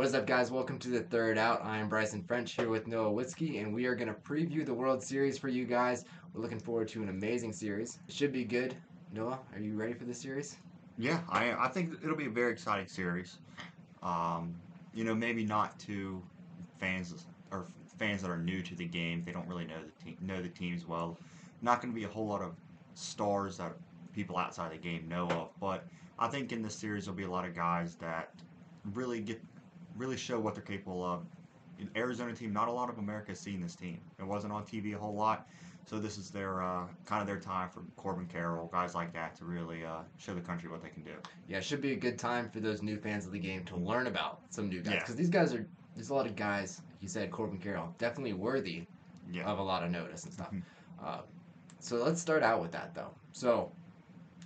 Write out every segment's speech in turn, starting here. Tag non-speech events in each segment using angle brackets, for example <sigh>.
What is up, guys? Welcome to the third out. I'm Bryson French here with Noah Witzke, and we are going to preview the World Series for you guys. We're looking forward to an amazing series. It should be good. Noah, are you ready for this series? Yeah, I I think it'll be a very exciting series. Um, you know, maybe not to fans or fans that are new to the game. They don't really know the team, know the teams well. Not going to be a whole lot of stars that people outside the game know of. But I think in this series there'll be a lot of guys that really get really show what they're capable of. Arizona team, not a lot of America has seen this team. It wasn't on TV a whole lot. So this is their uh, kind of their time for Corbin Carroll, guys like that, to really uh, show the country what they can do. Yeah, it should be a good time for those new fans of the game to learn about some new guys Yeah. because these guys are. There's a lot of guys. You said Corbin Carroll, definitely worthy Yeah. of a lot of notice and stuff. Uh, so let's start out with that though. So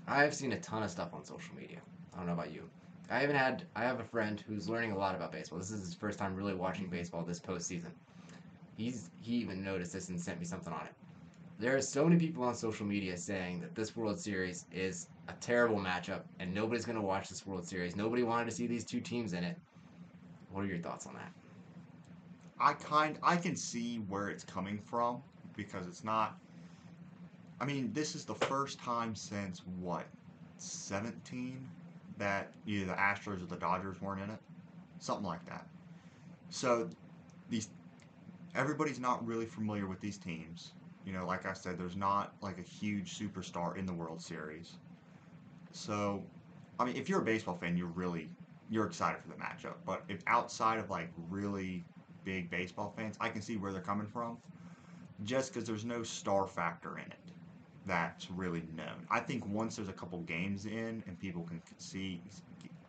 I've seen a ton of stuff on social media. I don't know about you. I haven't had. I have a friend who's learning a lot about baseball. This is his first time really watching baseball this postseason. He's he even noticed this and sent me something on it. There are so many people on social media saying that this World Series is a terrible matchup and nobody's going to watch this World Series. Nobody wanted to see these two teams in it. What are your thoughts on that? I kind I can see where it's coming from because it's not. I mean, this is the first time since what, seventeen, that either the Astros or the Dodgers weren't in it, something like that. So, these everybody's not really familiar with these teams. You know, like I said, there's not like a huge superstar in the World Series. So, I mean, if you're a baseball fan, you're really you're excited for the matchup. But if outside of like really big baseball fans, I can see where they're coming from. Just because there's no star factor in it that's really known. I think once there's a couple games in and people can see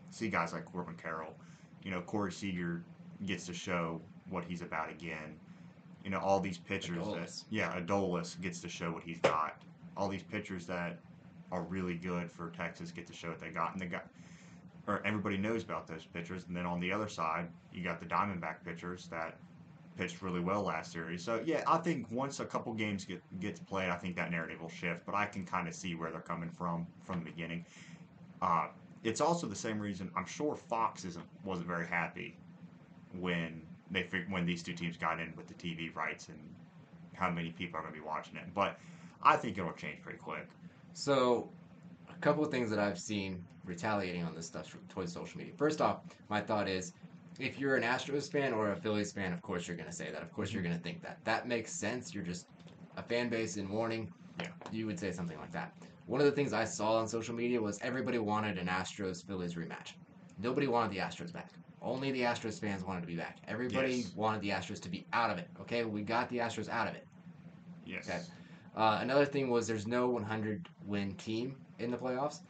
see guys like Corbin Carroll, you know, Corey Seager gets to show what he's about again. You know, all these pitchers that yeah, Adolis gets to show what he's got. All these pitchers that are really good for Texas get to show what they got, and they got or everybody knows about those pitchers. And then on the other side, you got the Diamondback pitchers that pitched really well last series. So yeah, I think once a couple games get gets played, I think that narrative will shift. But I can kind of see where they're coming from from the beginning. Uh, it's also the same reason I'm sure Fox isn't wasn't very happy when they when these two teams got in with the TV rights and how many people are going to be watching it. But I think it'll change pretty quick. So, a couple of things that I've seen retaliating on this stuff towards social media. First off, my thought is if you're an Astros fan or a Phillies fan, of course you're going to say that. Of course you're going to think that. That makes sense. You're just a fan base in mourning. Yeah. You would say something like that. One of the things I saw on social media was everybody wanted an Astros Phillies rematch. Nobody wanted the Astros back. Only the Astros fans wanted to be back. Everybody Yes. wanted the Astros to be out of it. Okay, we got the Astros out of it. Yes. Okay. Uh, another thing was there's no 100 win team in the playoffs.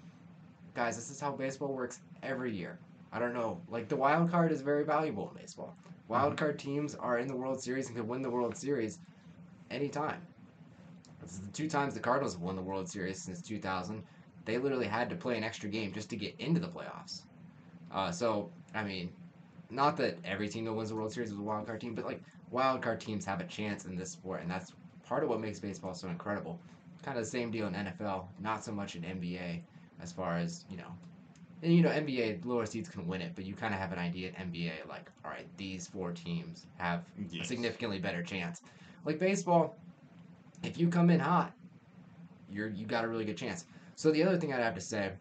Guys, this is how baseball works every year. I don't know. Like the wild card is very valuable in baseball. Wild Mhm. card teams are in the World Series and can win the World Series anytime. This is the two times the Cardinals have won the World Series since 2000. They literally had to play an extra game just to get into the playoffs. Uh, so, I mean, not that every team that wins the World Series is a wild card team, but like wild card teams have a chance in this sport, and that's part of what makes baseball so incredible. Kind of the same deal in NFL, not so much in NBA, as far as you know. And you know, NBA lower seeds can win it, but you kind of have an idea in NBA, like, all right, these four teams have a significantly better chance. Like baseball, if you come in hot, you're you got a really good chance. So the other thing I'd have to say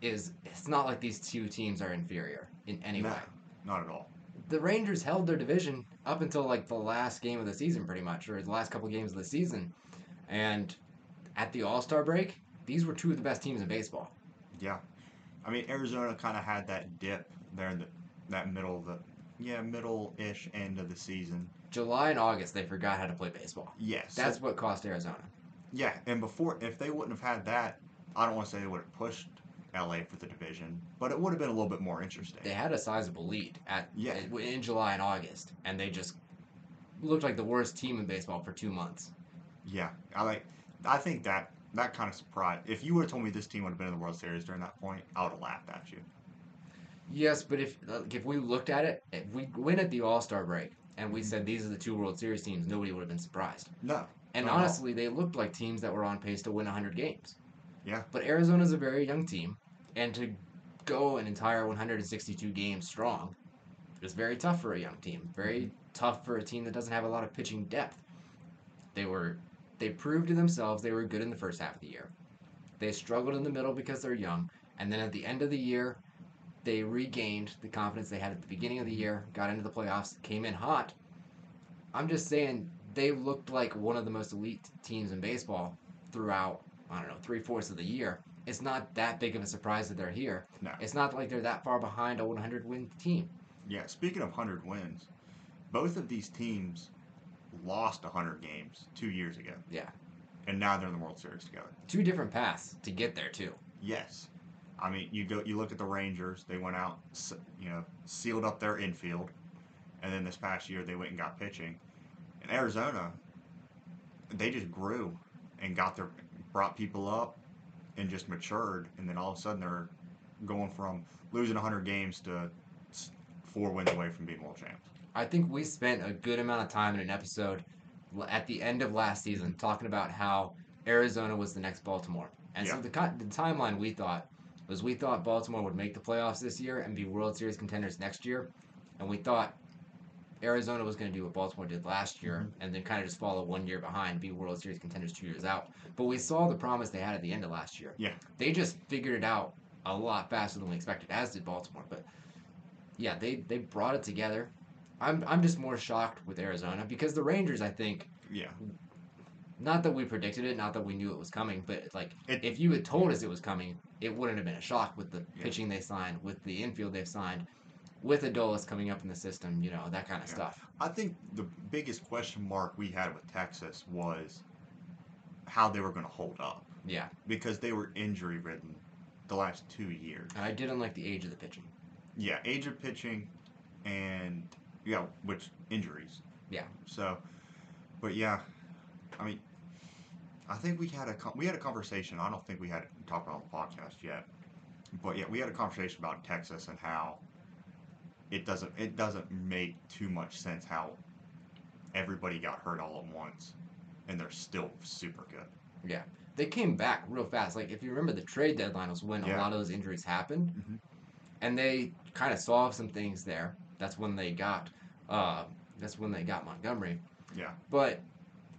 is it's not like these two teams are inferior in any No. way Not at all. the Rangers held their division up until like the last game of the season, pretty much, or the last couple games of the season. And at the All Star break, these were two of the best teams in baseball. Yeah. I mean, Arizona kind of had that dip there in the that middle of the yeah middle ish end of the season. July and August, they forgot how to play baseball. Yes. That's what cost Arizona. yeah. And before, if they wouldn't have had that, I don't want to say they would have pushed LA for the division, but it would have been a little bit more interesting. They had a sizable lead at Yeah. in July and August, and they just looked like the worst team in baseball for two months. Yeah. I like. I think that that kind of surprised. If you would have told me this team would have been in the World Series during that point, I would have laughed at you. Yes, but if like, if we looked at it, if we went at the All Star break and we Mhm. said these are the two World Series teams, nobody would have been surprised. No. And at all. honestly, they looked like teams that were on pace to win 100 games. Yeah. But Arizona's a very young team, and to go an entire 162 games strong It's very tough for a young team. Very tough for a team that doesn't have a lot of pitching depth. They were they proved to themselves they were good in the first half of the year. They struggled in the middle because they're young, and then at the end of the year, they regained the confidence they had at the beginning of the year, got into the playoffs, came in hot. I'm just saying they looked like one of the most elite teams in baseball throughout, I don't know, three fourths of the year. It's not that big of a surprise that they're here. No. It's not like they're that far behind a 100 win team. Yeah, speaking of 100 wins, both of these teams lost 100 games two years ago. Yeah. And now they're in the World Series together. Two different paths to get there, too. Yes. I mean, you go, you look at the Rangers. They went out, you know, sealed up their infield, and then this past year they went and got pitching. In Arizona, they just grew and got their brought people up and just matured, and then all of a sudden they're going from losing 100 games to four wins away from being world champs. I think we spent a good amount of time in an episode at the end of last season talking about how Arizona was the next Baltimore. And so the, the timeline we thought was we thought Baltimore would make the playoffs this year and be World Series contenders next year. And we thought Arizona was going to do what Baltimore did last year mm-hmm. and then kind of just follow one year behind, be World Series contenders two years out. But we saw the promise they had at the end of last year. Yeah. They just figured it out a lot faster than we expected, as did Baltimore. But yeah, they, they brought it together. I'm I'm just more shocked with Arizona because the Rangers, I think, Yeah. not that we predicted it, not that we knew it was coming, but like It- if you had told us it was coming, it wouldn't have been a shock with the Yeah. pitching they signed, with the infield they've signed, with Adolis coming up in the system, you know, that kind of Yeah. stuff. I think the biggest question mark we had with Texas was how they were going to hold up Yeah. because they were injury ridden the last two years. I didn't like the age of the pitching. Yeah, age of pitching and yeah, which injuries. Yeah. So, but yeah, I mean, I think we had a we had a conversation. I don't think we had talked about on the podcast yet, but yeah, we had a conversation about Texas and how it doesn't it doesn't make too much sense how everybody got hurt all at once, and they're still super good. Yeah, they came back real fast. Like if you remember the trade deadline was when a lot of those injuries happened. Mhm. And they kind of solved some things there. That's when they got uh that's when they got Montgomery. Yeah. But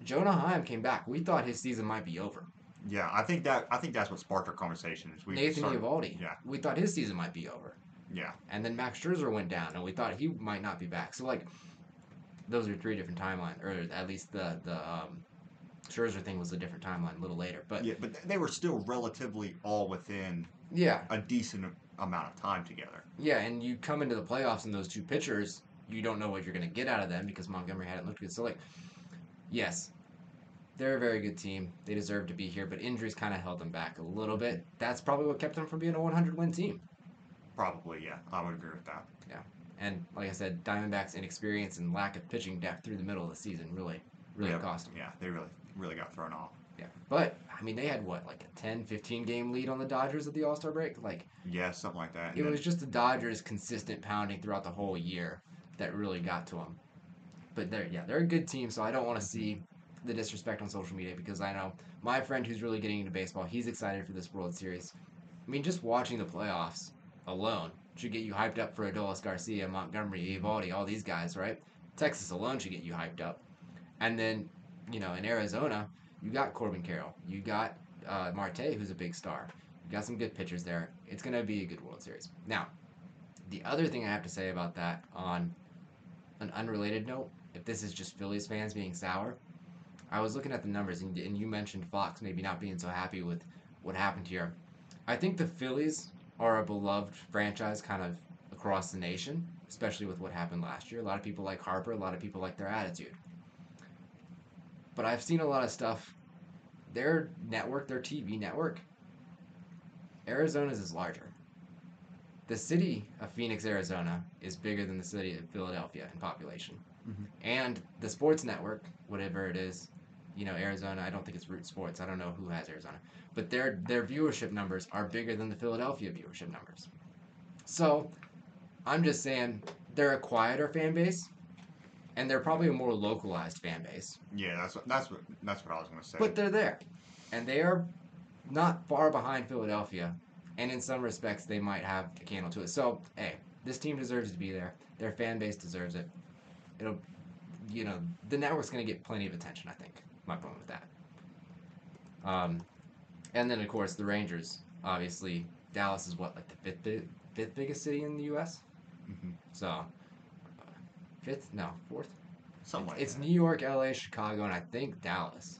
Jonah Heim came back. We thought his season might be over. Yeah, I think that I think that's what sparked our conversation. Is we Nathan started, yeah. We thought his season might be over. yeah, And then Max Scherzer went down, and we thought he might not be back. So like, those are three different timelines, or at least the the um, Scherzer thing was a different timeline a little later. But yeah, but they were still relatively all within yeah, a decent amount of time together. yeah, and you come into the playoffs and those two pitchers, you don't know what you're gonna get out of them because Montgomery hadn't looked good. So like, yes, they're a very good team. They deserve to be here, but injuries kind of held them back a little bit. That's probably what kept them from being a 100 win team. Probably, yeah, I would agree with that. Yeah. And like I said, Diamondbacks' inexperience and lack of pitching depth through the middle of the season really, really Yeah. cost them. Yeah, they really, really got thrown off. Yeah. But, I mean, they had what, like a 10, 15 game lead on the Dodgers at the All Star break? Like, Yeah, something like that. And it then- was just the Dodgers' consistent pounding throughout the whole year that really got to them. But they're, yeah, they're a good team, so I don't want to see the disrespect on social media because I know my friend who's really getting into baseball, he's excited for this World Series. I mean, just watching the playoffs alone should get you hyped up for Adolis Garcia, Montgomery, Eovaldi, all these guys, right? Texas alone should get you hyped up. And then, you know, in Arizona, you got Corbin Carroll, you got uh, Marte, who's a big star. You got some good pitchers there. It's going to be a good World Series. Now, the other thing I have to say about that on an unrelated note, if this is just Phillies fans being sour, I was looking at the numbers, and, and you mentioned Fox maybe not being so happy with what happened here. I think the Phillies are a beloved franchise kind of across the nation, especially with what happened last year. A lot of people like Harper, a lot of people like their attitude. But I've seen a lot of stuff. Their network, their TV network, Arizona's is larger. The city of Phoenix, Arizona is bigger than the city of Philadelphia in population. Mhm. And the sports network, whatever it is, you know, Arizona, I don't think it's Root Sports. I don't know who has Arizona. But their their viewership numbers are bigger than the Philadelphia viewership numbers. So, I'm just saying they're a quieter fan base and they're probably a more localized fan base. yeah, that's what that's what that's what I was gonna say. But they're there. And they are not far behind Philadelphia. And in some respects, they might have a candle to it. So, hey, This team deserves to be there. Their fan base deserves it. It'll, you know, the network's going to get plenty of attention. I think. My point with that. Um, and then of course the Rangers. Obviously, Dallas is what like the fifth fifth biggest city in the U.S. hmm So, fifth? No, fourth. Something like it's. New York, L.A., Chicago, and I think Dallas.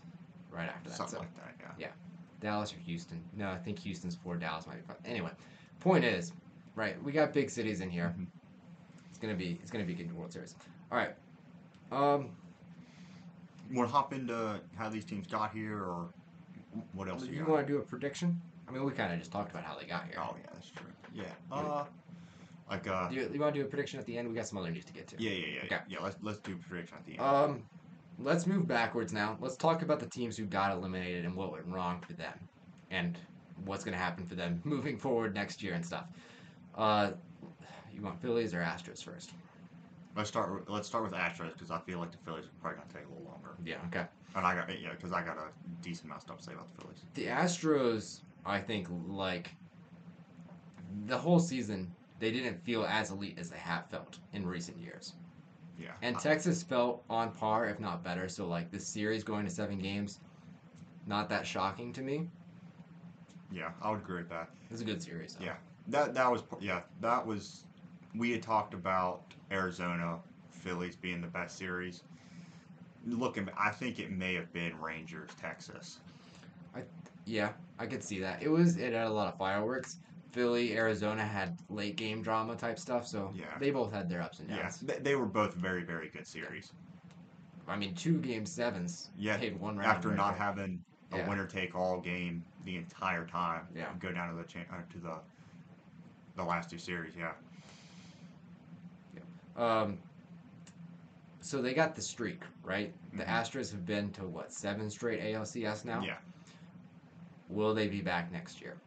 Right after that. Something so. like that. Yeah. Yeah. Dallas or Houston. No, I think Houston's four. Dallas might be five. Anyway, point is, right? We got big cities in here. Mhm. It's gonna be it's gonna be good World Series. All right. Um, Want to hop into how these teams got here, or what else? you got? want to do a prediction? I mean, we kind of just talked about how they got here. Oh yeah, that's true. Yeah. Uh, like uh, Do you, you want to do a prediction at the end? We got some other news to get to. yeah, yeah, yeah, Okay. yeah. Let's let's do prediction at the end. Um, let's move backwards now. Let's talk about the teams who got eliminated and what went wrong for them, and what's gonna happen for them <laughs> moving forward next year and stuff. Uh, you want Phillies or Astros first? let's start. with- Let's start with Astros because I feel like the Phillies are probably gonna take a little longer. Yeah. Okay. And I got yeah, because I got a decent amount of stuff to say about the Phillies. The Astros, I think, like the whole season, they didn't feel as elite as they have felt in recent years. Yeah. And uh, Texas felt on par, if not better. So, like, this series going to seven games, not that shocking to me. yeah, I would agree with that. It was a good series. Though. Yeah. That that was yeah that was we had talked about Arizona Phillies being the best series. Looking, I think it may have been Rangers Texas. I Yeah, I could see that. It was it had a lot of fireworks. Philly, Arizona had late game drama type stuff, so Yeah. they both had their ups and Yeah, downs. they, they were both very very good series. I mean, two game sevens. Yeah, one round After right not there. having a Yeah. winner take all game the entire time, Yeah. go down to the cha- uh, to the the last two series. Yeah, Um, so they got the streak, right? The Mhm. Astros have been to what seven straight ALCS now. yeah. Will they be back next year?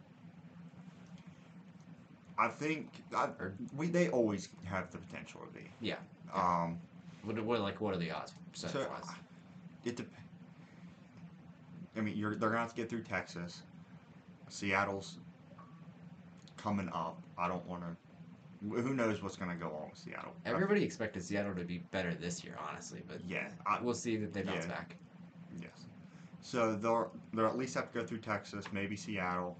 I think I, Or- we they always have the potential to be. Yeah. Um, What, what like what are the odds percentage So, wise? it depends. I mean, you're they're gonna have to get through Texas. Seattle's coming up. I don't want to. Who knows what's gonna go on with Seattle? Everybody expected Seattle to be better this year, honestly, but yeah, I, we'll see that they bounce Yeah. back. yes. So they'll they'll at least have to go through Texas, maybe Seattle.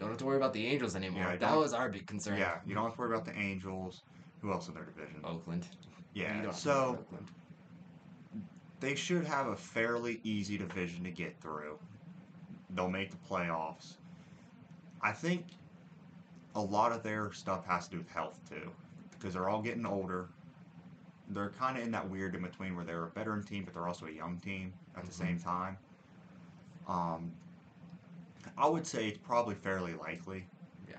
Don't have to worry about the Angels anymore. Yeah, that was our big concern. Yeah, you don't have to worry about the Angels. Who else in their division? Oakland. Yeah, don't have to so Oakland. they should have a fairly easy division to get through. They'll make the playoffs. I think a lot of their stuff has to do with health too, because they're all getting older. They're kind of in that weird in between where they're a veteran team, but they're also a young team at the Mhm. same time. Um, I would say it's probably fairly likely. Yeah.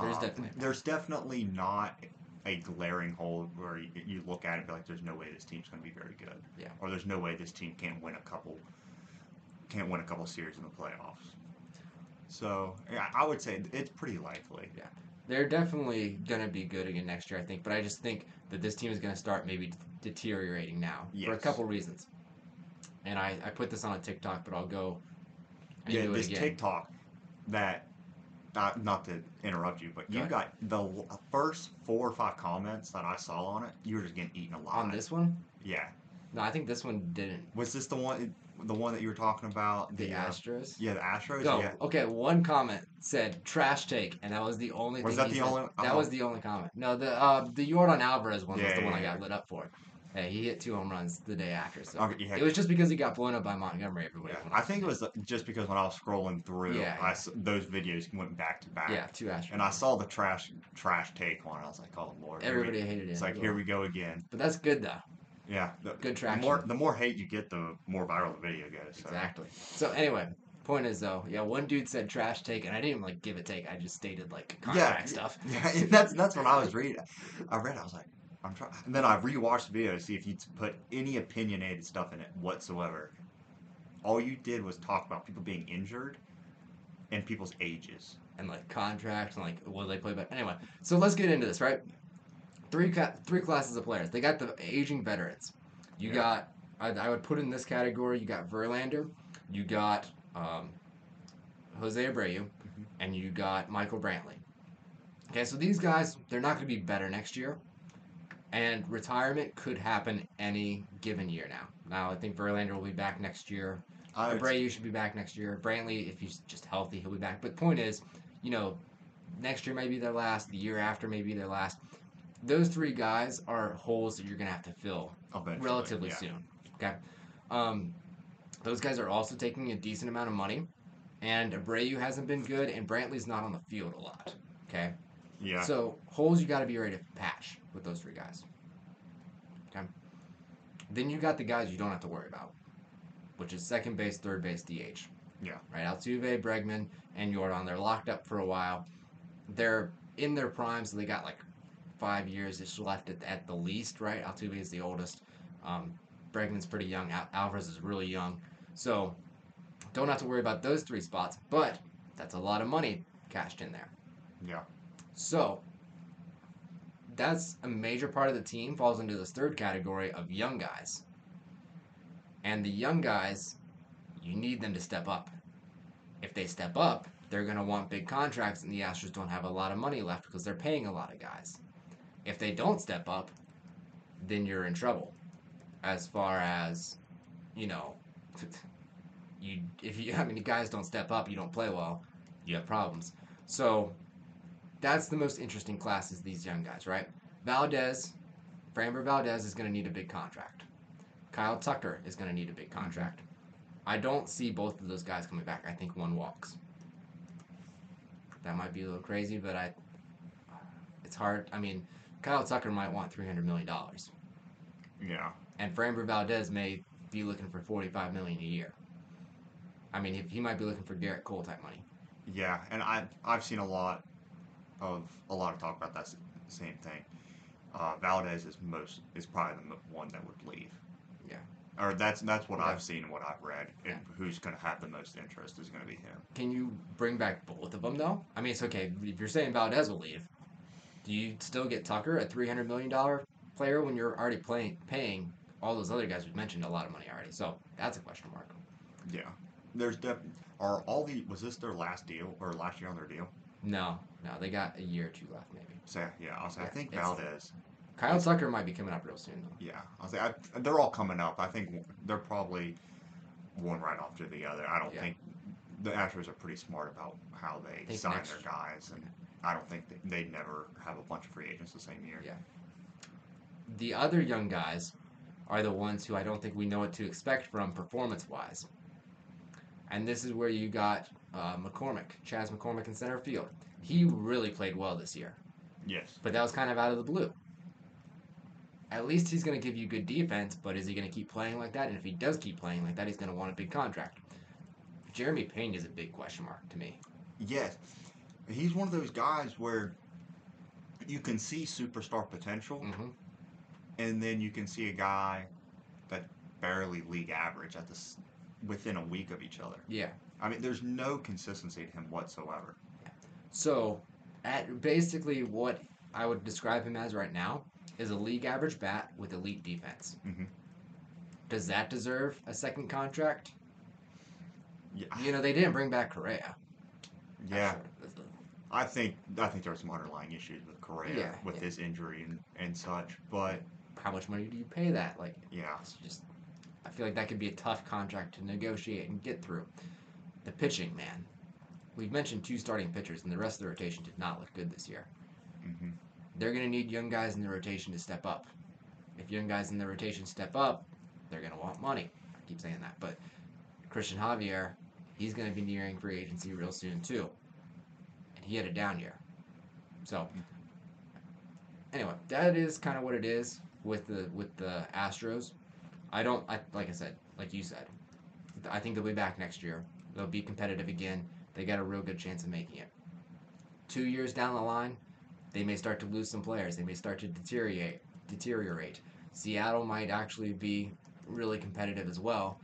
There's Um, definitely there's definitely not a glaring hole where you, you look at it and be like, "There's no way this team's going to be very good." Yeah. Or there's no way this team can't win a couple, can't win a couple series in the playoffs. So yeah, I would say it's pretty likely. Yeah, they're definitely going to be good again next year, I think. But I just think that this team is going to start maybe deteriorating now for a couple reasons. And I, I put this on a TikTok, but I'll go Yeah, this again. TikTok that. Not, not to interrupt you, but Go you ahead. got the first four or five comments that I saw on it. You were just getting eaten alive. on this one? yeah. No, I think this one didn't. Was this the one, the one that you were talking about? The uh, Astros? Yeah, the Astros. Go. Yeah. Okay, one comment said trash take, and that was the only. Was that he the said. only- That oh. was the only comment. No, the uh, the Yordan Alvarez one was Yeah, the one yeah, I got lit up for. Hey, he hit two home runs the day after, so Okay, yeah. it was just because he got blown up by Montgomery. Yeah, I think it was uh, just because when I was scrolling through, Yeah, I those videos went back to back. Yeah, two Astros. And I saw the trash trash take on. it. I was like, oh lord. Everybody hated it. It's like here we go again. But that's good though. Yeah. The, Good the more the more hate you get, the more viral the video goes. So. Exactly. So anyway, point is though, yeah, one dude said trash take, and I didn't even like give a take. I just stated like Yeah, stuff. <laughs> Yeah, that's that's what I was reading. I read. I was like, I'm trying. And then I rewatched the video to see if you put any opinionated stuff in it whatsoever. All you did was talk about people being injured and people's ages. and like contracts and like will they play better? Anyway, so let's get into this, right? Three ca- three classes of players. They got the aging veterans. You Yeah. got I, I would put in this category. You got Verlander, you got um, Jose Abreu, Mhm. and you got Michael Brantley. Okay, so these guys, they're not going to be better next year. And retirement could happen any given year now. Now, I think Verlander will be back next year. I would- Abreu should be back next year. Brantley, if he's just healthy, he'll be back. But point is, you know, next year may be their last. The year after may be their last. Those three guys are holes that you're going to have to fill eventually, relatively yeah. soon. Okay. Um, those guys are also taking a decent amount of money. And Abreu hasn't been good, and Brantley's not on the field a lot. Okay. Yeah. So holes you got to be ready to patch with those three guys. Okay. Then you got the guys you don't have to worry about, which is second base, third base, DH. Yeah. Right. Altuve, Bregman, and Yordan. They're locked up for a while. They're in their prime, so they got like five years ish left at, at the least. Right. Altuve is the oldest. Um, Bregman's pretty young. Al- Alvarez is really young. So don't have to worry about those three spots. But that's a lot of money cashed in there. yeah. So that's a major part of the team falls into this third category of young guys. And the young guys, you need them to step up. If they step up, they're going to want big contracts, and the Astros don't have a lot of money left because they're paying a lot of guys. If they don't step up, then you're in trouble. As far as, you know, <laughs> you if you <laughs> I mean, guys don't step up, you don't play well, you have problems. So that's the most interesting class is these young guys, right? Valdez, Framber Valdez is going to need a big contract. Kyle Tucker is going to need a big contract. I don't see both of those guys coming back. I think one walks. That might be a little crazy, but I it's hard. I mean, Kyle Tucker might want three hundred million dollars, Yeah. and Framber Valdez may be looking for forty-five million a year. I mean, he, he might be looking for Gerrit Cole type money. Yeah, and I I've seen a lot of a lot of talk about that same thing. Uh, Valdez is most is probably the one that would leave. Yeah. Or that's that's what Yeah. I've seen and what I've read. And Yeah. who's going to have the most interest is going to be him. Can you bring back both of them though? I mean, it's okay if you're saying Valdez will leave. Do you still get Tucker, a three hundred million dollar player, when you're already playing paying all those other guys we've mentioned a lot of money already? So that's a question mark. Yeah. There's def- are all the was this their last deal or last year on their deal? No, no, they got a year or two left maybe. So yeah, I'll say I Yeah, think it's- Valdez. Kyle Tucker might be coming up real soon though. Yeah, I'll say I, they're all coming up. I think they're probably one right after the other. I don't Yeah. think the Astros are pretty smart about how they Think sign next- their guys, and I don't think they, they never have a bunch of free agents the same year. Yeah. The other young guys are the ones who I don't think we know what to expect from performance wise. And this is where you got uh, McCormick, Chas McCormick in center field. He really played well this year. Yes. But that was kind of out of the blue. At least he's going to give you good defense, but is he going to keep playing like that? And if he does keep playing like that, he's going to want a big contract. Jeremy Peña is a big question mark to me. Yes. He's one of those guys where you can see superstar potential, hmm and then you can see a guy that barely league average at this within a week of each other. Yeah. I mean, there's no consistency to him whatsoever. So, at basically what I would describe him as right now is a league average bat with elite defense. Mhm. Does that deserve a second contract? Yeah. You know, they didn't bring back Correa. Yeah. I think I think there were some underlying issues with Correa Yeah, with yeah. his injury and, and such. But How much money do you pay that? Like, yeah, It's just, I feel like that could be a tough contract to negotiate and get through. The pitching, man. We've mentioned two starting pitchers, and the rest of the rotation did not look good this year. hmm They're going to need young guys in the rotation to step up. If young guys in the rotation step up, they're going to want money. I keep saying that. But Christian Javier, he's going to be nearing free agency real soon, too. And he had a down year. So, anyway, that is kind of what it is with the with the Astros. I don't I like I said, like you said. I think they'll be back next year. They'll be competitive again. They got a real good chance of making it. 2 years down the line, they may start to lose some players. They may start to deteriorate. Deteriorate. Seattle might actually be really competitive as well.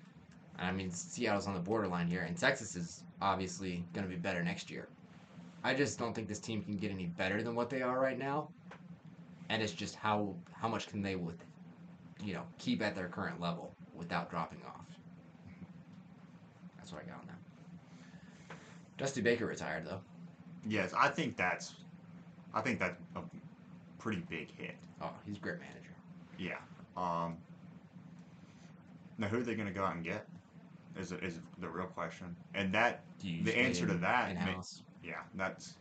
I mean, Seattle's on the borderline here, and Texas is obviously going to be better next year. I just don't think this team can get any better than what they are right now. And it's just how how much can they you know, keep at their current level without dropping off. That's what I got on that. Dusty Baker retired though. yes, I think that's I think that's a pretty big hit. Oh, he's a great manager. Yeah. Um, now, who are they going to go out and get? Is is the real question. And that, The answer to that ma- in-house? yeah, that's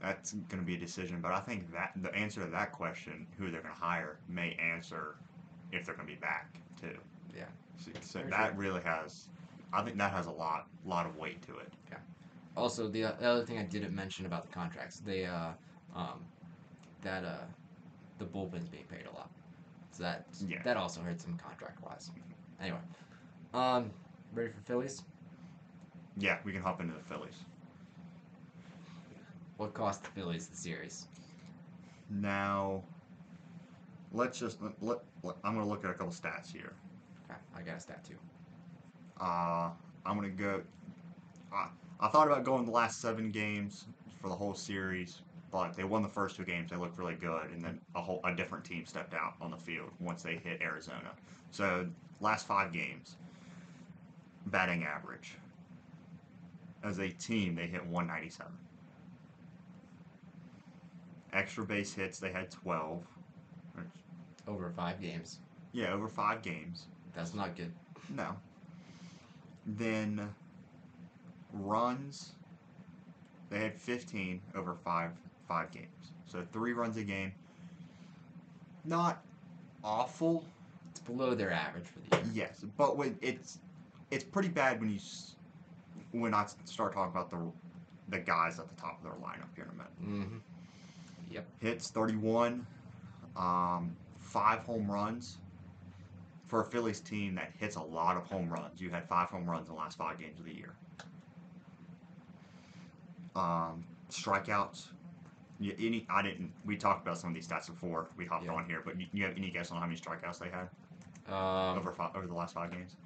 that's going to be a decision. But I think that the answer to that question, who they're going to hire, may answer if they're going to be back too. Yeah. So, so that sure. really has, I think that has a lot lot of weight to it. Yeah. Also, the, the other thing I didn't mention about the contracts, they uh, um, that uh, the bullpen's being paid a lot, so that Yeah. that also hurts them contract wise. Anyway, um, ready for Phillies? Yeah, we can hop into the Phillies. What cost the Phillies the series? Now, let's just let, let, let- I'm going to look at a couple stats here. Okay, I got a stat too. Uh, I'm gonna go. I, I thought about going the last seven games for the whole series, but they won the first two games. They looked really good, and then a whole a different team stepped out on the field once they hit Arizona. So last five games, batting average. As a team, they hit 197. Extra base hits, they had 12. Over five games. Yeah, over five games. That's not good. No. Then runs. They had 15 over five five games. So three runs a game. Not awful, It's below their average for the year. yes, but when it's it's pretty bad when you when I start talking about the the guys at the top of their lineup here in a minute. Mm-hmm. Yep. Hits 31, um, five home runs. For a Phillies team that hits a lot of home runs, you had five home runs in the last five games of the year. Um, strikeouts. You, any? I didn't. We talked about some of these stats before we hopped Yeah. on here, but you, you have any guess on how many strikeouts they had Um, over five, over the last five games?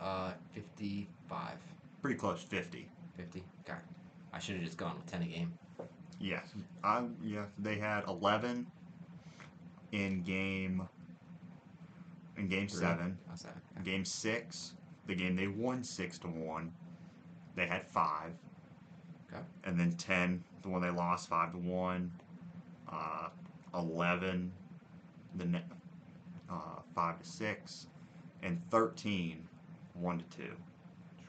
uh, 55. Pretty close, 50. 50? God. I should have just gone with 10 a game. Yes. I yeah. They had 11 in game. In game Three. seven. Oh, seven. Okay. Game six, the game they won six to one, they had five. Okay. And then ten, the one they lost five to one. Uh, Eleven, the ne- uh, five to six, and 13, one to two.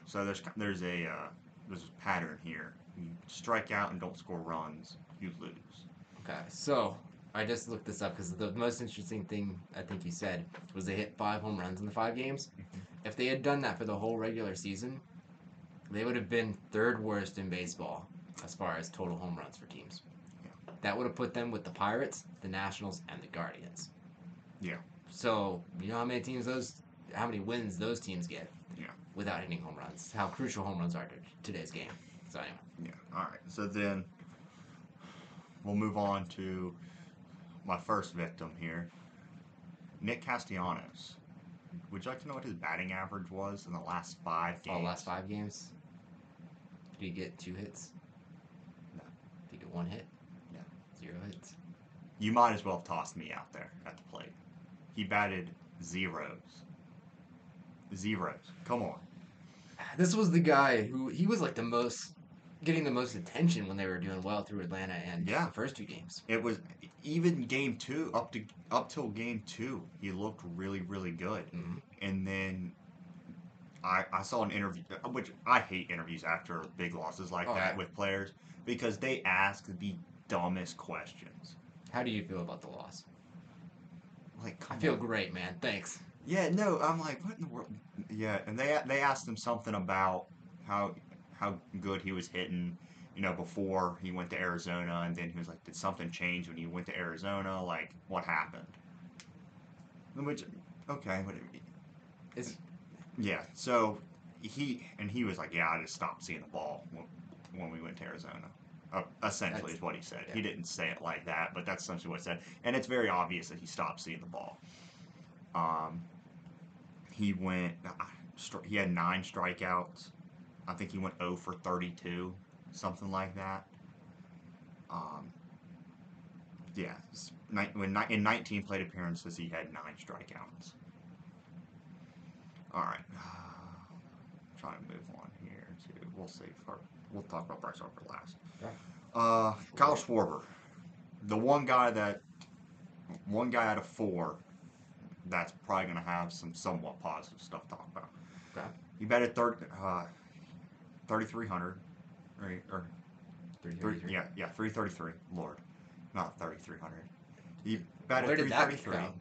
So there's there's a uh, there's a pattern here. You strike out and don't score runs, you lose. Okay, so I just looked this up because the most interesting thing I think you said was they hit five home runs in the five games. Mhm. If they had done that for the whole regular season, they would have been third worst in baseball as far as total home runs for teams. Yeah. That would have put them with the Pirates, the Nationals, and the Guardians. Yeah. So you know how many teams those, how many wins those teams get. Yeah. Without hitting home runs, how crucial home runs are to today's game. So anyway, Yeah. All right. So then we'll move on to my first victim here, Nick Castellanos. Would you like to know what his batting average was in the last five oh, games? all last five games. Did he get two hits? No. Did he get one hit? No. Zero hits. You might as well have tossed me out there at the plate. He batted zeros. Zeros. Come on. This was the guy who he was like the most getting the most attention when they were doing well through Atlanta and Yeah. the first two games. It was even game two up to up till game two. He looked really really good. hmm and then I, I saw an interview, which I hate interviews after big losses like Oh, that yeah. with players because they ask the dumbest questions. How do you feel about the loss? Like, I feel on. great, man. Thanks. Yeah, no, I'm like, what in the world? Yeah, and they they asked him something about how how good he was hitting, you know, before he went to Arizona, and then he was like, did something change when he went to Arizona? Like, what happened? Which, okay, what, It's Yeah, so he and he was like, "Yeah, I just stopped seeing the ball when, when we went to Arizona." Uh, essentially, That's- is what he said. He didn't say it like that, but that's essentially what he said. And it's very obvious that he stopped seeing the ball. Um, he went. uh, He had nine strikeouts. I think he went 0 for 32, something like that. Um, yeah, when in 19 plate appearances, he had nine strikeouts. All right. I'm trying to move on here. too. We'll see. For, we'll talk about Bryce Harper last. Yeah. Uh, Kyle Schwarber, the one guy that, one guy out of four, that's probably going to have some somewhat positive stuff to talk about. Okay. He batted uh, 3,300, right? Or Three, three, three, three. yeah, yeah, 333. Lord, not 3,300. He batted Where did that 333. come?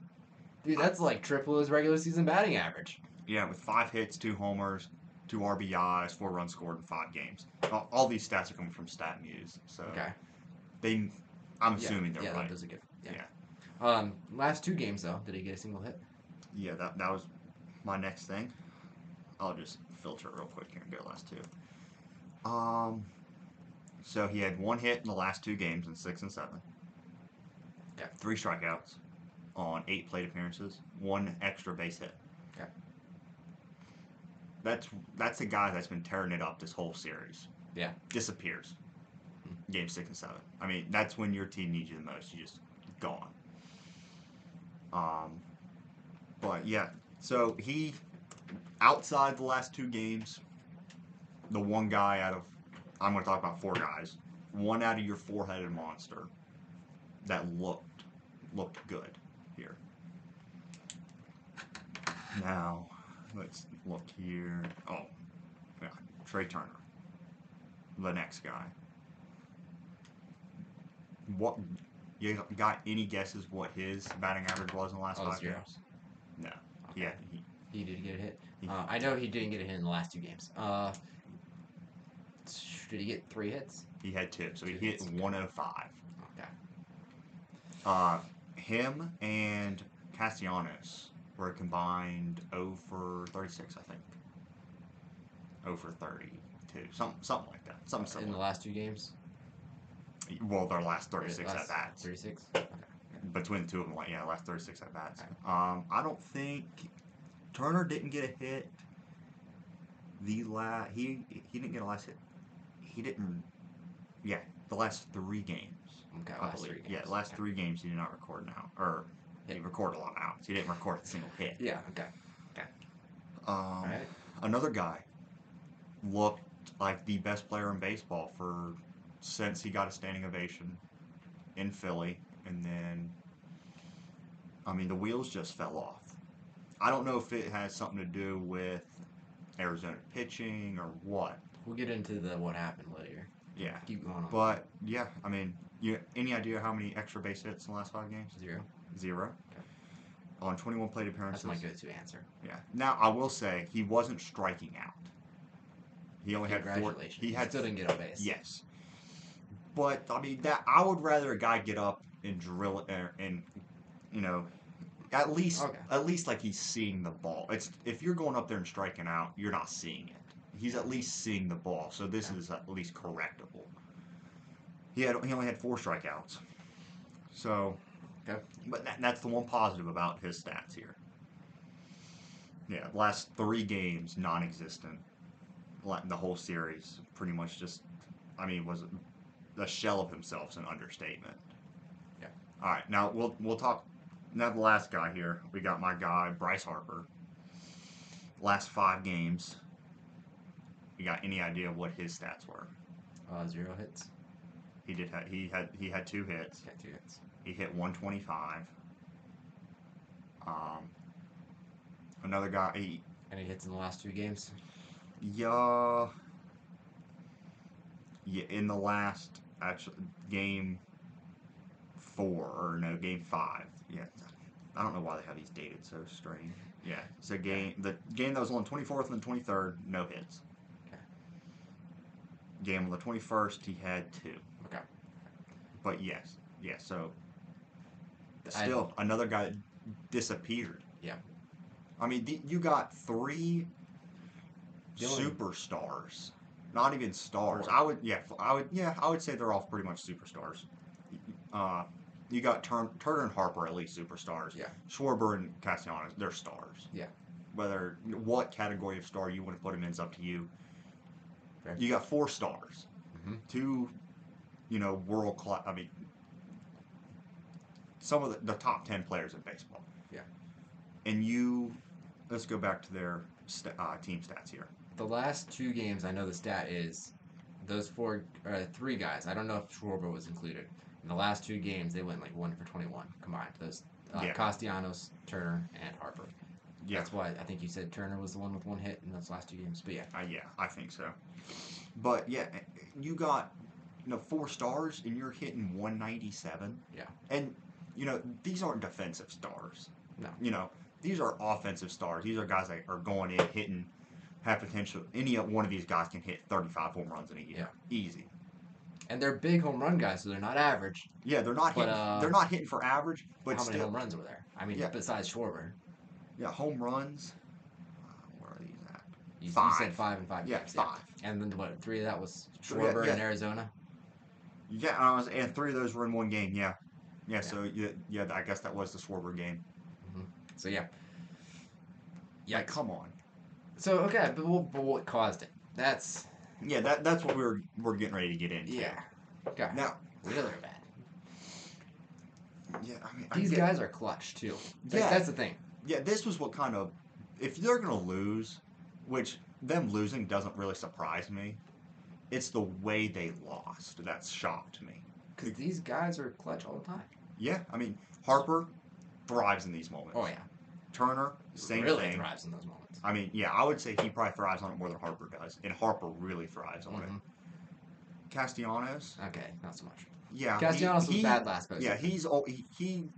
Dude, that's like triple his regular season batting average. Yeah, with five hits, two homers, two RBIs, four runs scored in five games. All, all these stats are coming from StatMuse, so Okay. they, I'm Yeah, assuming they're yeah, right. that does a good. Yeah. Yeah. Um, last two games though, did he get a single hit? Yeah, that that was my next thing. I'll just filter it real quick here and go last two. Um, so he had one hit in the last two games in six and seven. Yeah. Three strikeouts on eight plate appearances, one extra base hit. Okay. That's that's a guy that's been tearing it up this whole series. Yeah. Disappears. Hmm. Game six and seven. I mean, that's when your team needs you the most. You just gone. Um, but yeah, so he outside the last two games, the one guy out of I'm going to talk about four guys. One out of your four-headed monster that looked looked good here. Now, let's look here. Oh, yeah, Trea Turner, the next guy. What you got any guesses what his batting average was in the last Oh, five zero. games? No. Okay. Yeah, he, He did get a hit. he- Uh, I know he didn't get a hit in the last two games. Uh, did he get three hits? he had two, so he Two hit hits. 105. Okay. Uh, him and Castellanos were combined 0 for 36, I think. 0 for 32, something, something like that. Something In the last two games. Well, their last 36 Last at bats. Thirty-six. Between the two of them, yeah, last 36 at bats. Okay. Um, I don't think Turner didn't get a hit. The last he he didn't get a last hit. He didn't. Yeah, the last three games. Okay. I Last believe. three games. Yeah, last okay. three games he did not record now, or he Hit. recorded a lot of outs. He didn't record a single hit. Yeah. Okay. Um, All right. Another guy looked like the best player in baseball for since he got a standing ovation in Philly, and then I mean the wheels just fell off. I don't know if it has something to do with Arizona pitching or what. We'll get into the what happened later. Yeah, Keep going on. but yeah, I mean, you any idea how many extra base hits in the last five games? Zero. Zero. Okay. On 21 plate appearances. That's my go-to answer. Yeah. Now I will say he wasn't striking out. He only had four. He had still didn't get on base. yes. But I mean that I would rather a guy get up and drill it er, and you know at least Okay. at least like he's seeing the ball. It's if you're going up there and striking out, you're not seeing it. He's at least seeing the ball, so this Yeah. is at least correctable. He had he only had four strikeouts, so Okay. but that, that's the one positive about his stats here. Yeah, last three games non-existent. The whole series pretty much just, I mean, was a shell of himself. Is an understatement. Yeah. All right, now we'll we'll talk. Now the last guy here, we got my guy Bryce Harper. Last five games. You got any idea what his stats were? Uh, zero hits. He did. Ha- he had he had two hits. Got two hits. He hit 125. Um, another guy, he, Any hits in the last two games? yeah, yeah, in the last actually game four or no game five. Yeah, I don't know why they have these dated so strange. Yeah, so game the game that was on the 24th and the 23rd, no hits. Okay. Game on the 21st, he had two. Okay. But yes, yeah. So I- still another guy disappeared. Yeah. I mean, you got three only- superstars, not even stars. I would, yeah, I would, yeah, I would say they're all pretty much superstars. Uh, you got Turn, Turner and Harper at least superstars. Yeah. Schwarber and Castellanos, they're stars. Yeah. Whether what category of star you want to put them in is up to you. Fair. You got four stars, Mhm. two, you know, world class. I mean, some of the, the top ten players in baseball. Yeah. And you, let's go back to their st- uh, team stats here. The last two games, I know the stat is those four, uh, three guys. I don't know if Schwarber was included. In the last two games, they went like one for 21 combined. Those uh, Yeah. Castellanos, Turner, and Harper. Yeah, That's why I think you said Turner was the one with one hit in those last two games. But yeah, uh, yeah, I think so. But yeah, you got you know four stars and you're hitting 197. Yeah. And you know these aren't defensive stars. No. You know these are offensive stars. These are guys that are going in hitting, have potential. Any one of these guys can hit 35 home runs in a year, easy. and they're big home run guys, so they're not average. Yeah, they're not But, hitting. uh, they're not hitting for average, but How many still, home runs were there? I mean, Yeah. besides Schwarber, yeah, home runs. Uh, where are these at? you, you said five and five. Yeah, games, five. And then what? Three of that was So, yeah, Schwarber in. Arizona. Yeah, I was, and three of those were in one game. Yeah, yeah. Yeah. So yeah, yeah. I guess that was the Schwarber game. So yeah. Yeah, Yeah. come on. So okay, but, what- but what caused it? That's Yeah, that that's what we were we're getting ready to get into. yeah. Okay. Now, Really bad. yeah, I mean, I These get- guys are clutch too. Like, Yeah. That's the thing. Yeah, this was what kind of if they're gonna lose, which them losing doesn't really surprise me. It's the way they lost that shocked me. Because these guys are clutch all the time. Yeah, I mean Harper thrives in these moments. Oh yeah. Turner, same really thing. thrives in those moments. I mean, yeah, I would say he probably thrives on it more than Harper does, and Harper really thrives on it. Mhm. Castellanos, Okay, not so much. yeah, he- Castellanos was he, bad last postseason. Yeah, he's he, he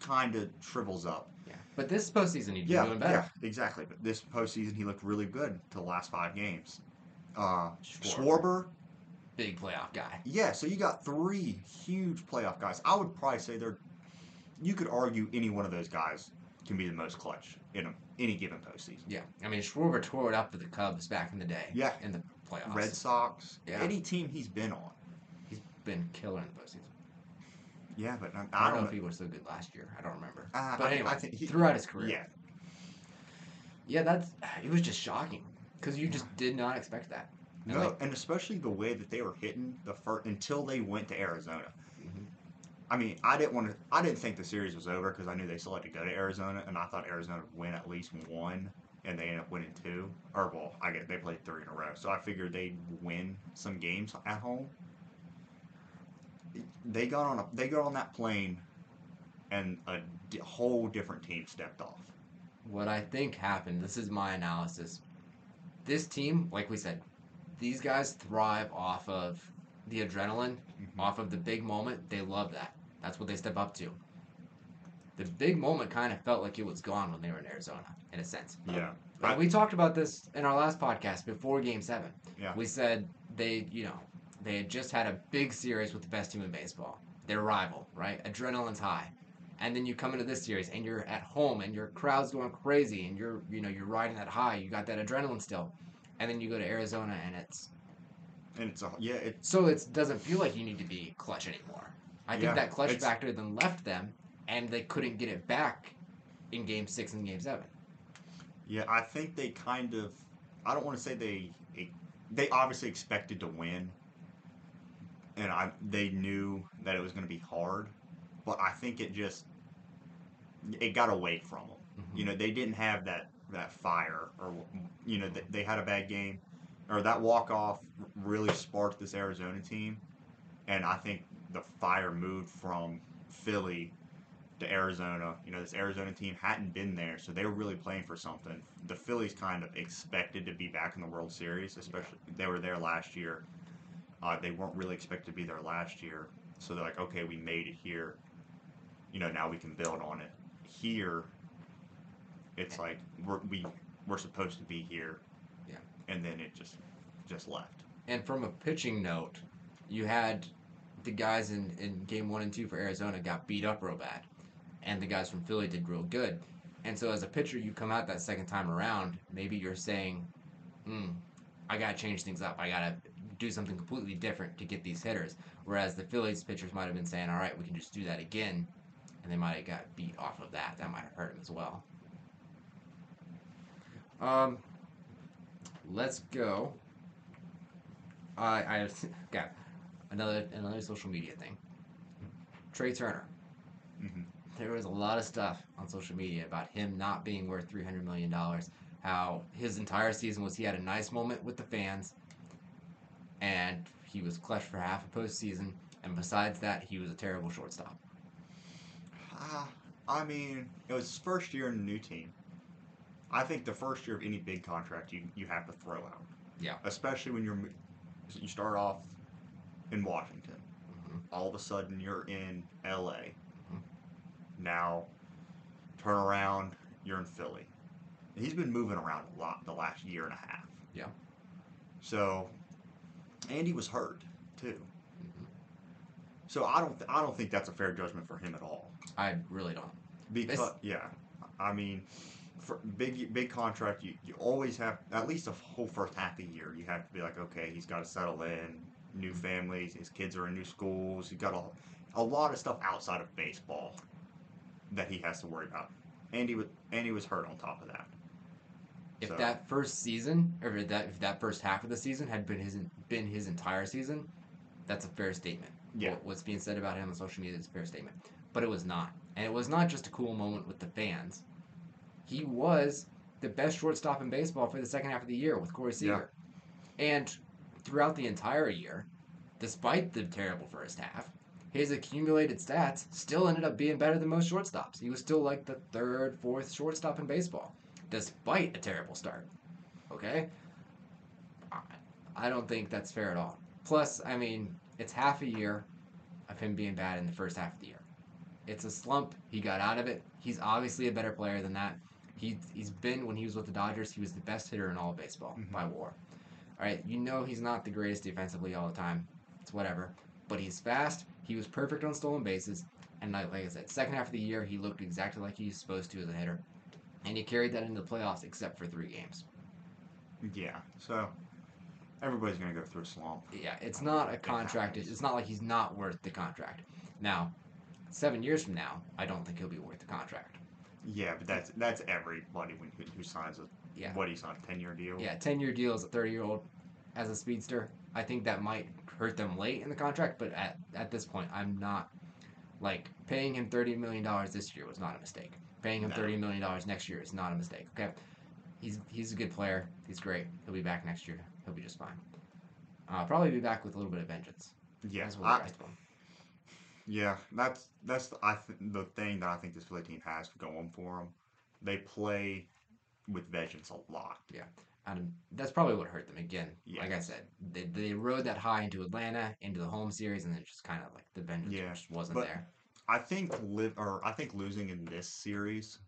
kind of shrivels up. Yeah. But this postseason he'd Yeah, doing better. yeah, exactly. But this postseason, he looked really good to the last five games. Uh, Schwarber. Schwarber, Big playoff guy. yeah. So you got three huge playoff guys. I would probably say they're. You could argue any one of those guys can be the most clutch in a, any given postseason. Yeah. I mean Schwarber tore it up for the Cubs back in the day. Yeah. In the playoffs. Red Sox, Yeah. any team he's been on. He's been killer in the postseason. Yeah, but I, I, I don't know know. if he was so good last year. I don't remember. Uh, but anyway, I think he- throughout his career. Yeah, Yeah, that's it was just shocking because you just did not expect that. And, no, like, and especially the way that they were hitting the first until they went to Arizona. I mean, I didn't want to. I didn't think the series was over because I knew they still had to go to Arizona, and I thought Arizona would win at least one, and they ended up winning two. Or well, I get they played three in a row, so I figured they'd win some games at home. They got on a they got on that plane, and a whole different team stepped off. what I think happened, this is my analysis. This team, like we said, these guys thrive off of the adrenaline, Mhm. off of the big moment. They love that. That's what they step up to. The big moment kind of felt like it was gone when they were in Arizona, in a sense. Yeah, Like, we talked about this in our last podcast before Game Seven. Yeah. We said they, you know, they had just had a big series with the best team in baseball, their rival, right? Adrenaline's high, and then you come into this series and you're at home and your crowd's going crazy and you're, you know, you're riding that high. You got that adrenaline still, and then you go to Arizona and it's and it's a yeah it so it doesn't feel like you need to be clutch anymore. I think Yeah, that clutch it's- factor then left them, and they couldn't get it back in Game Six and Game Seven. Yeah, I think they kind of. I don't want to say they. They obviously expected to win, and I they knew that it was going to be hard, but I think it just it got away from them. Mm-hmm. You know, they didn't have that that fire, or you know, they, they had a bad game, or that walk off really sparked this Arizona team, and I think the fire moved from Philly to Arizona. You know, this Arizona team hadn't been there, so they were really playing for something. The Phillies kind of expected to be back in the World Series, especially they were there last year. Uh, they weren't really expected to be there last year, so they're like, okay, we made it here. You know, now we can build on it. Here, it's like we're we we're supposed to be here. Yeah. And then it just just left. And from a pitching note, you had the guys in, in game one and two for Arizona got beat up real bad. And the guys from Philly did real good. And so as a pitcher, you come out that second time around, maybe you're saying, hmm, I got to change things up. I got to do something completely different to get these hitters. Whereas the Phillies pitchers might have been saying, all right, we can just do that again. And they might have got beat off of that. That might have hurt them as well. Um, let's go. I I <laughs> got another another social media thing. Trea Turner. hmm There was a lot of stuff on social media about him not being worth three hundred million dollars. how his entire season was he had a nice moment with the fans, and he was clutch for half a postseason. And besides that, he was a terrible shortstop. Uh, I mean, it was his first year in a new team. I think the first year of any big contract you, you have to throw out. Yeah. Especially when you're you start off in Washington. Mhm. All of a sudden you're in LA. Mhm. Now turn around, you're in Philly. He's been moving around a lot the last year and a half. Yeah. So Andy was hurt too. Mhm. So I don't th- I don't think that's a fair judgment for him at all. I really don't. Because yeah, I mean, for big big contract, you, you always have at least a whole first half of the year. You have to be like, okay, he's got to settle in, new families, his kids are in new schools. He's got a, a lot of stuff outside of baseball that he has to worry about. Andy was Andy was hurt on top of that. If So- that first season, or that if that first half of the season had been his been his entire season, that's a fair statement. Yeah. What- What's being said about him on social media is a fair statement, but it was not, and it was not just a cool moment with the fans. He was the best shortstop in baseball for the second half of the year with Corey Seager, and throughout the entire year, despite the terrible first half, his accumulated stats still ended up being better than most shortstops. He was still like the third, fourth shortstop in baseball, despite a terrible start. Okay? I- don't think that's fair at all. Plus, I mean, it's half a year of him being bad in the first half of the year. It's a slump. He got out of it. He's obviously a better player than that. He, he's been, when he was with the Dodgers, he was the best hitter in all of baseball Mhm. by WAR. All right, you know he's not the greatest defensively all the time. It's whatever. But he's fast. He was perfect on stolen bases. And like, like I said, second half of the year, he looked exactly like he's supposed to as a hitter. And he carried that into the playoffs except for three games. Yeah. So everybody's gonna go through a slump. Yeah, it's not a contract. It's not like he's not worth the contract. Now, seven years from now, I don't think he'll be worth the contract. Yeah, but that's that's everybody when who, who signs a Yeah. what he's on a ten year deal. Yeah, 10 year deal as a 30 year old as a speedster. I think that might hurt them late in the contract, but at, at this point, I'm not like paying him $30 million this year was not a mistake. Paying him No. $30 million next year is not a mistake. Okay. He's, he's a good player. He's great. He'll be back next year. He'll be just fine. Uh, probably be back with a little bit of vengeance. Yeah, That's what I- the rest of them. Yeah, that's that's the, I th- the thing that I think this Philly team has going for them. They play with vengeance a lot. Yeah, and that's probably what hurt them again. Yeah. Like I said, they, they rode that high into Atlanta, into the home series, and then just kind of like the vengeance Yeah, just wasn't but- there. I think live or I think losing in this series,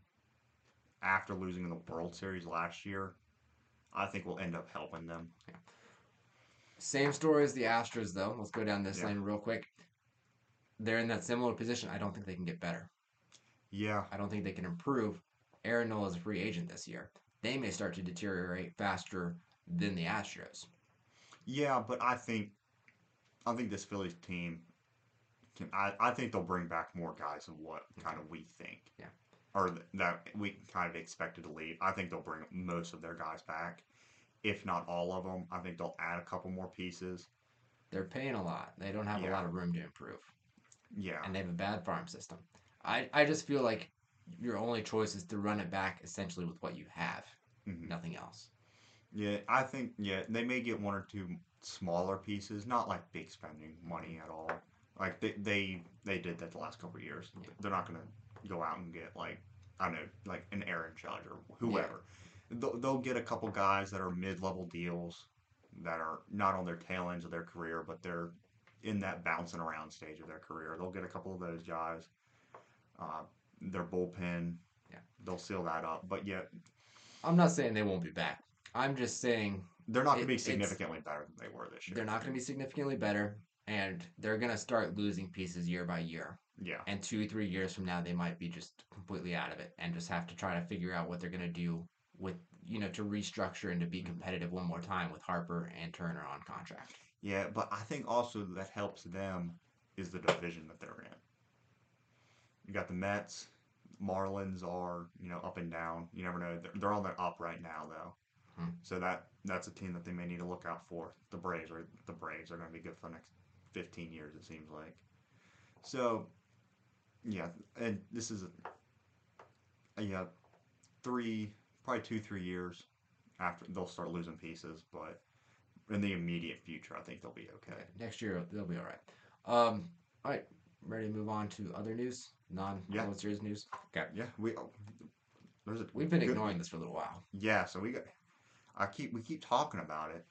after losing in the World Series last year, I think will end up helping them. Same story as the Astros, though. Let's go down this Yeah. lane real quick. They're in that similar position. I don't think they can get better. Yeah, I don't think they can improve. Aaron Nola is a free agent this year. They may start to deteriorate faster than the Astros. yeah, but I think I think this Phillies team can. I, I think they'll bring back more guys than what kind of we think. Yeah. Or th- that we kind of expected to leave. I think they'll bring most of their guys back, if not all of them. I think they'll add a couple more pieces. They're paying a lot. They don't have a lot of room to improve, Yeah. and they have a bad farm system. I, I just feel like your only choice is to run it back essentially with what you have, mhm. nothing else. Yeah, I think yeah they may get one or two smaller pieces, not like big spending money at all. Like they they, they did that the last couple of years. Yeah. They're not gonna go out and get like I don't know like an Aaron Judge or whoever. They'll, they'll get a couple guys that are mid level deals that are not on their tail ends of their career, but they're in that bouncing around stage of their career. They'll get a couple of those guys. Uh, their bullpen, Yeah. they'll seal that up. But yet I'm not saying they won't be back. I'm just saying they're not going to be significantly better than they were this year. they're not going to be significantly better, and they're going to start losing pieces year by year. Yeah. And two, three years from now, they might be just completely out of it and just have to try to figure out what they're going to do with, you know, to restructure and to be competitive one more time with Harper and Turner on contract. Yeah, but I think also that helps them is the division that they're in. You got the Mets, Marlins are you know up and down. You never know. They're, they're on the up right now though, Hmm. so that that's a team that they may need to look out for. The Braves are the Braves are going to be good for the next fifteen years. It seems like. So, yeah, and this is a, yeah, three probably two three years after they'll start losing pieces, but in the immediate future, I think they'll be okay. Next year they'll be all right. Um, all right, ready to move on to other news, non Yeah. World Series news. Okay, Yeah, we oh, there's a we've been good- ignoring this for a little while. Yeah, so we got I keep we keep talking about it,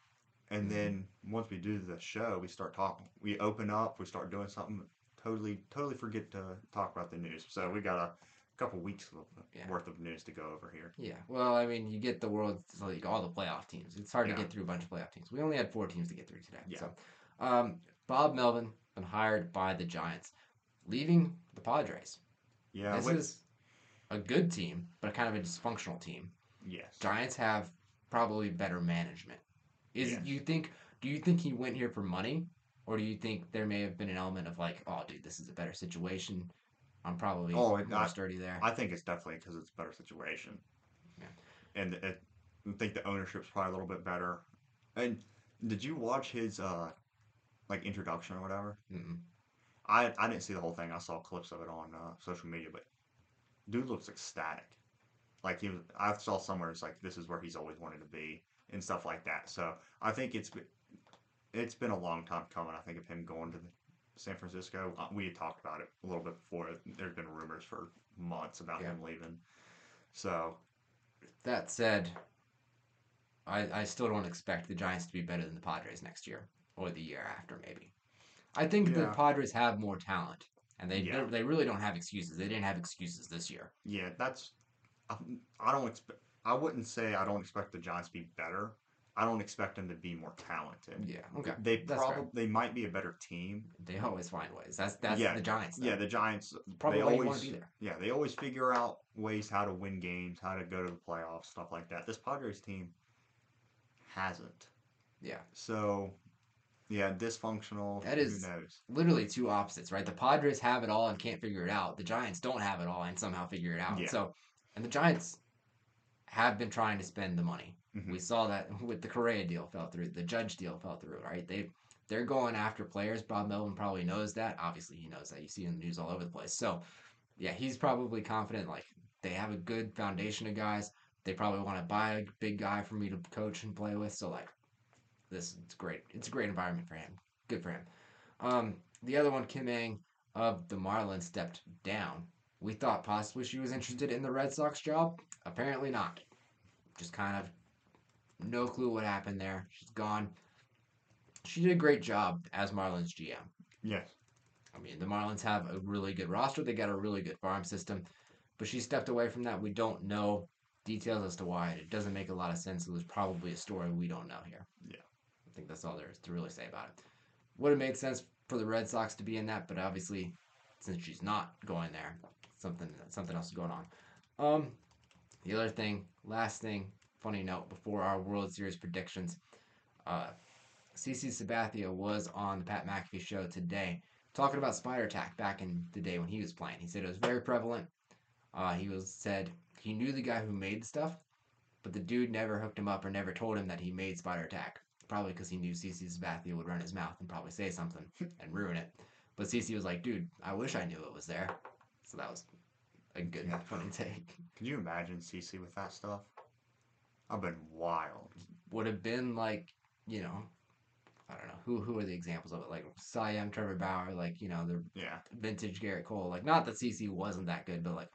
and Mhm. then once we do the show, we start talking. We open up, we start doing something. Totally, totally forget to talk about the news. So we got a couple weeks of, Yeah. worth of news to go over here. Yeah, well, I mean, you get the world like all the playoff teams. It's hard Yeah. to get through a bunch of playoff teams. We only had four teams to get through today. Yeah. So, um, Bob Melvin been hired by the Giants, leaving the Padres. Yeah, this wait- is a good team, but kind of a dysfunctional team. yes. Giants have probably better management. Is Yes. you think? Do you think he went here for money, or do you think there may have been an element of like, oh, dude, this is a better situation. I'm probably Oh, more I- sturdy there. I think it's definitely because it's a better situation. Yeah. And it, I think the ownership's probably a little bit better. And did you watch his uh like introduction or whatever? Mm-mm. I I didn't see the whole thing. I saw clips of it on uh, social media, but dude looks ecstatic. Like he was, I saw somewhere it's like this is where he's always wanted to be and stuff like that. So I think it's it's been a long time coming. I think of him going to the San Francisco. Uh, we had talked about it a little bit before. There's been rumors for months about Yeah. him leaving. So That said, I, I still don't expect the Giants to be better than the Padres next year or the year after, maybe. I think the Padres have more talent, and they Yeah. they really don't have excuses. They didn't have excuses this year. yeah, that's I, I don't expect. I wouldn't say I don't expect the Giants to be better. I don't expect them to be more talented. Yeah, okay. They probably they might be a better team. They always find ways. That's that's Yeah, the Giants. though. Yeah, the Giants probably they always want to be there. yeah they always figure out ways how to win games, how to go to the playoffs, stuff like that. This Padres team hasn't. Yeah. So yeah, dysfunctional. That is- who knows? Literally two opposites, right? The Padres have it all and can't figure it out. The Giants don't have it all and somehow figure it out. Yeah. So, and the Giants have been trying to spend the money. Mhm. We saw that <laughs> with the Correa deal fell through, the Judge deal fell through, right? They they're going after players. Bob Melvin probably knows that. Obviously, he knows that. You see in the news all over the place. So, yeah, he's probably confident. Like they have a good foundation of guys. They probably want to buy a big guy for me to coach and play with. So, like, this it's great. It's a great environment for him. Good for him. Um, the other one, Kim Ng of the Marlins, stepped down. We thought possibly she was interested in the Red Sox job. Apparently not. Just kind of no clue what happened there. She's gone. She did a great job as Marlins GM. Yes. I mean, the Marlins have a really good roster. They got a really good farm system, but she stepped away from that. We don't know details as to why. It doesn't make a lot of sense. It was probably a story we don't know here. Yeah. I think that's all there is to really say about it. Would have made sense for the Red Sox to be in that, but obviously, since she's not going there, something something else is going on. Um, the other thing, last thing, funny note before our World Series predictions, uh, CC Sabathia was on the Pat McAfee show today talking about Spider Tack back in the day when he was playing. He said it was very prevalent. Uh, he was said he knew the guy who made the stuff, but the dude never hooked him up or never told him that he made Spider Tack. Probably because he knew CC Sabathia would run his mouth and probably say something <laughs> and ruin it. But CC was like, dude, I wish I knew it was there. So that was a good, Yeah. <laughs> funny take. Can you imagine CC with that stuff? I've been wild. Would have been like, you know, I don't know who who are the examples of it, like Cy Young, Trevor Bauer, like you know the Yeah. vintage Gerrit Cole. Like, not that CC wasn't that good, but like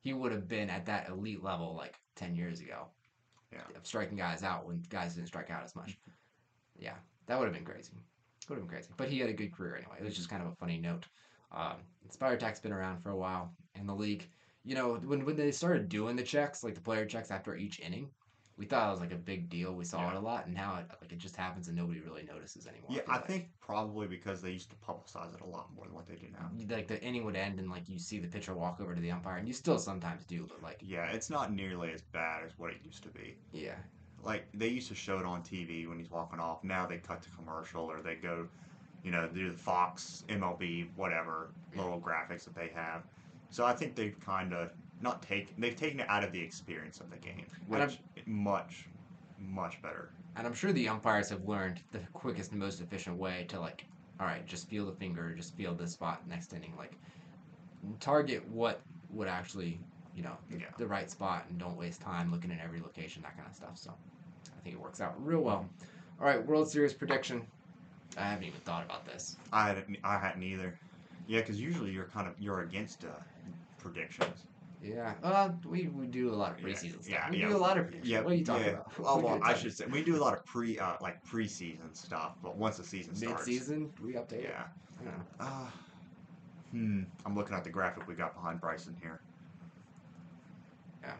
he would have been at that elite level like ten years ago. Yeah. of striking guys out when guys didn't strike out as much. Yeah, that would have been crazy. Would have been crazy. But he had a good career anyway. It was just kind of a funny note. Um, Spider Tack's been around for a while in the league. You know, when when they started doing the checks, like the player checks after each inning, we thought it was like a big deal. We saw Yeah. it a lot, and now it like it just happens and nobody really notices anymore. Yeah, feel I like. think probably because they used to publicize it a lot more than what they do now. Mm, like the inning would end and like you see the pitcher walk over to the umpire, and you still sometimes do, but like Yeah, it's not nearly as bad as what it used to be. yeah, Like they used to show it on TV when he's walking off. Now they cut to commercial or they go, you know, do the Fox, MLB, whatever little graphics that they have. So I think they've kind of not take they've taken it out of the experience of the game, which much much better. and I'm sure the umpires have learned the quickest and most efficient way to like, all right, just feel the finger, just feel this spot next inning, like target what would actually you know, the, Yeah. the right spot and don't waste time looking at every location, that kind of stuff. So I think it works out real well. All right, World Series prediction. I haven't even thought about this. I hadn't. I hadn't either. Yeah, because usually you're kind of you're against uh, predictions. Yeah, uh, we, we do a lot of Yeah, preseason stuff. yeah, we yeah. do a lot of. Yeah, what are you talking yeah. about? Oh, <laughs> well, I should say we do a lot of pre uh, like preseason stuff, but once the season starts, Mid-season, we update. it? yeah. Uh, hmm. I'm looking at the graphic we got behind Bryson here. Yeah.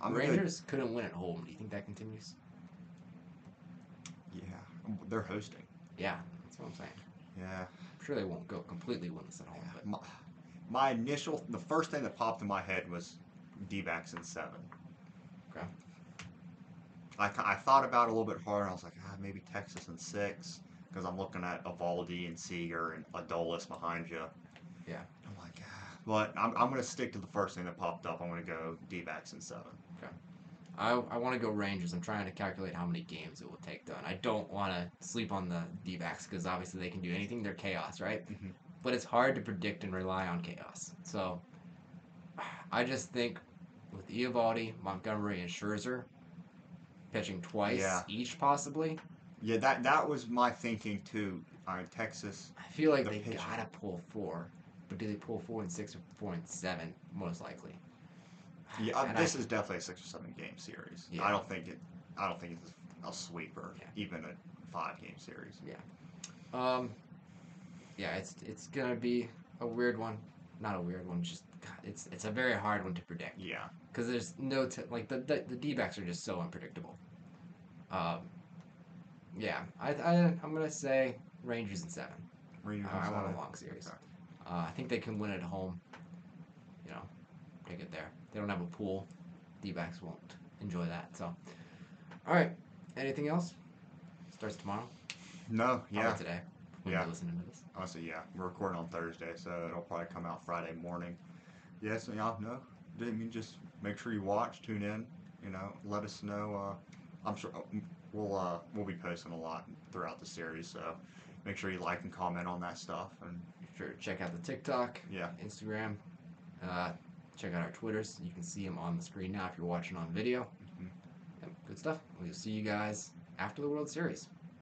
I'm gonna- Rangers couldn't win at home. Do you think that continues? yeah, they're hosting. Yeah, that's what I'm saying. Yeah. Sure they won't go completely winless at home, but My, my initial, the first thing that popped in my head was D-backs in seven. Okay. I, I thought about it a little bit harder. I was like, ah, maybe Texas in six because I'm looking at Eovaldi and Seager and Adolis behind you. Yeah. I'm like, ah. But I'm, I'm going to stick to the first thing that popped up. I'm going to go D-backs in seven. I, I want to go Rangers. I'm trying to calculate how many games it will take, though. And I don't want to sleep on the D backs because obviously they can do anything. They're chaos, right? Mhm. But it's hard to predict and rely on chaos. So I just think with Eovaldi, Montgomery, and Scherzer pitching twice Yeah. each, possibly, Yeah, that that was my thinking too. I Texas. I feel like The they pitching. gotta pull four. But do they pull four and six or four and seven? Most likely. Yeah, uh, And this I- is definitely a six or seven game series. Yeah. I don't think it. I don't think it's a sweeper, Yeah. even a five game series. Yeah. Um, yeah, it's it's gonna be a weird one. Not a weird one. Just God, it's it's a very hard one to predict Yeah, because there's no t- like the the, the D-backs are just so unpredictable. Um, yeah, I, I I'm gonna say Rangers in seven. Rangers I, I want seven. a long series. Okay. Uh, I think they can win at home. You know, take it there. They don't have a pool. D-backs won't enjoy that. So, all right. Anything else? Starts tomorrow. No, Probably yeah, today. When Yeah. listening to this. honestly, yeah. We're recording on Thursday, so it'll probably come out Friday morning. Yes, yeah, no. Didn't mean just make sure you watch, tune in. You know, let us know. Uh, I'm sure uh, we'll uh, we'll be posting a lot throughout the series, so make sure you like and comment on that stuff. And Sure, check out the TikTok, yeah, Instagram. Uh, check out our Twitters. You can see them on the screen now if you're watching on video. Mhm. Yep, good stuff. We'll see you guys after the World Series.